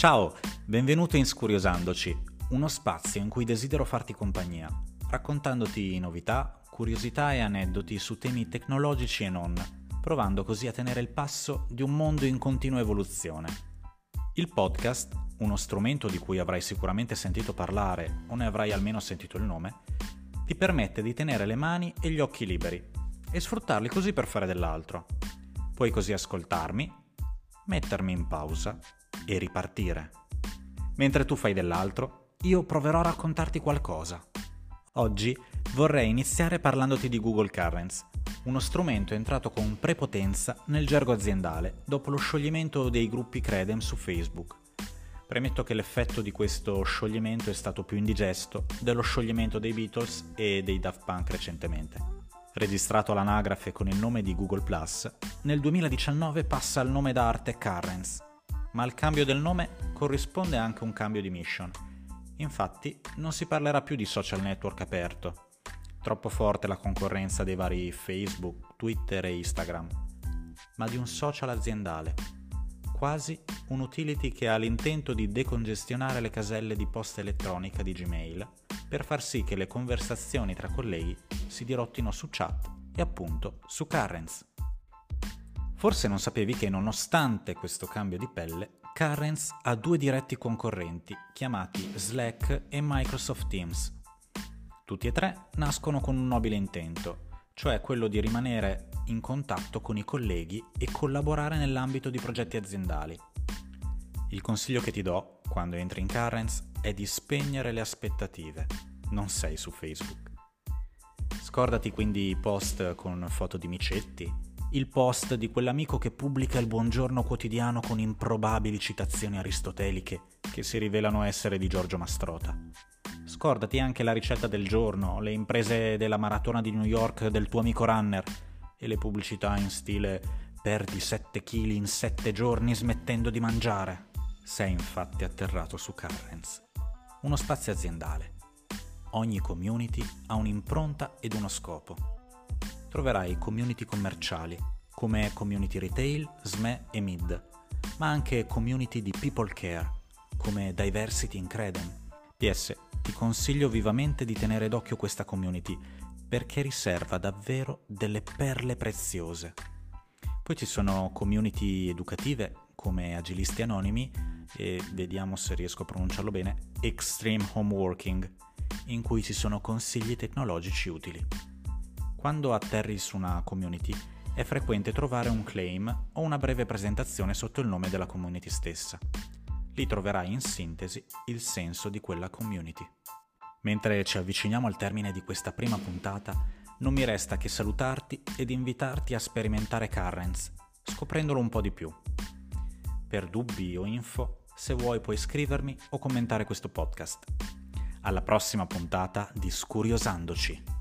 Ciao, benvenuto in Scuriosandoci, uno spazio in cui desidero farti compagnia, raccontandoti novità, curiosità e aneddoti su temi tecnologici e non, provando così a tenere il passo di un mondo in continua evoluzione. Il podcast, uno strumento di cui avrai sicuramente sentito parlare o ne avrai almeno sentito il nome, ti permette di tenere le mani e gli occhi liberi e sfruttarli così per fare dell'altro. Puoi così ascoltarmi, mettermi in pausa e ripartire. Mentre tu fai dell'altro, io proverò a raccontarti qualcosa. Oggi vorrei iniziare parlandoti di Google Currents, uno strumento entrato con prepotenza nel gergo aziendale dopo lo scioglimento dei gruppi Credem su Facebook. Premetto che l'effetto di questo scioglimento è stato più indigesto dello scioglimento dei Beatles e dei Daft Punk recentemente. Registrato all'anagrafe con il nome di Google ⁇ nel 2019 passa al nome d'arte Currents, ma al cambio del nome corrisponde anche un cambio di mission. Infatti non si parlerà più di social network aperto, troppo forte la concorrenza dei vari Facebook, Twitter e Instagram, ma di un social aziendale, quasi un utility che ha l'intento di decongestionare le caselle di posta elettronica di Gmail per far sì che le conversazioni tra colleghi si dirottino su chat e appunto su currents. Forse non sapevi che nonostante questo cambio di pelle, Currents ha due diretti concorrenti chiamati Slack e Microsoft Teams. Tutti e tre nascono con un nobile intento, cioè quello di rimanere in contatto con i colleghi e collaborare nell'ambito di progetti aziendali. Il consiglio che ti do quando entri in Currents è di spegnere le aspettative. Non sei su Facebook. Scordati quindi i post con foto di micetti, il post di quell'amico che pubblica il buongiorno quotidiano con improbabili citazioni aristoteliche che si rivelano essere di Giorgio Mastrota. Scordati anche la ricetta del giorno, le imprese della maratona di New York del tuo amico runner e le pubblicità in stile perdi 7 kg in 7 giorni smettendo di mangiare. Sei infatti atterrato su Currents, uno spazio aziendale. Ogni community ha un'impronta ed uno scopo troverai community commerciali come community retail, SME e mid, ma anche community di people care come Diversity in Credem. PS, ti consiglio vivamente di tenere d'occhio questa community perché riserva davvero delle perle preziose. Poi ci sono community educative come Agilisti Anonimi e vediamo se riesco a pronunciarlo bene, Extreme Home Working, in cui ci sono consigli tecnologici utili. Quando atterri su una community è frequente trovare un claim o una breve presentazione sotto il nome della community stessa. Lì troverai in sintesi il senso di quella community. Mentre ci avviciniamo al termine di questa prima puntata, non mi resta che salutarti ed invitarti a sperimentare Currents, scoprendolo un po' di più. Per dubbi o info, se vuoi puoi scrivermi o commentare questo podcast. Alla prossima puntata di Scuriosandoci.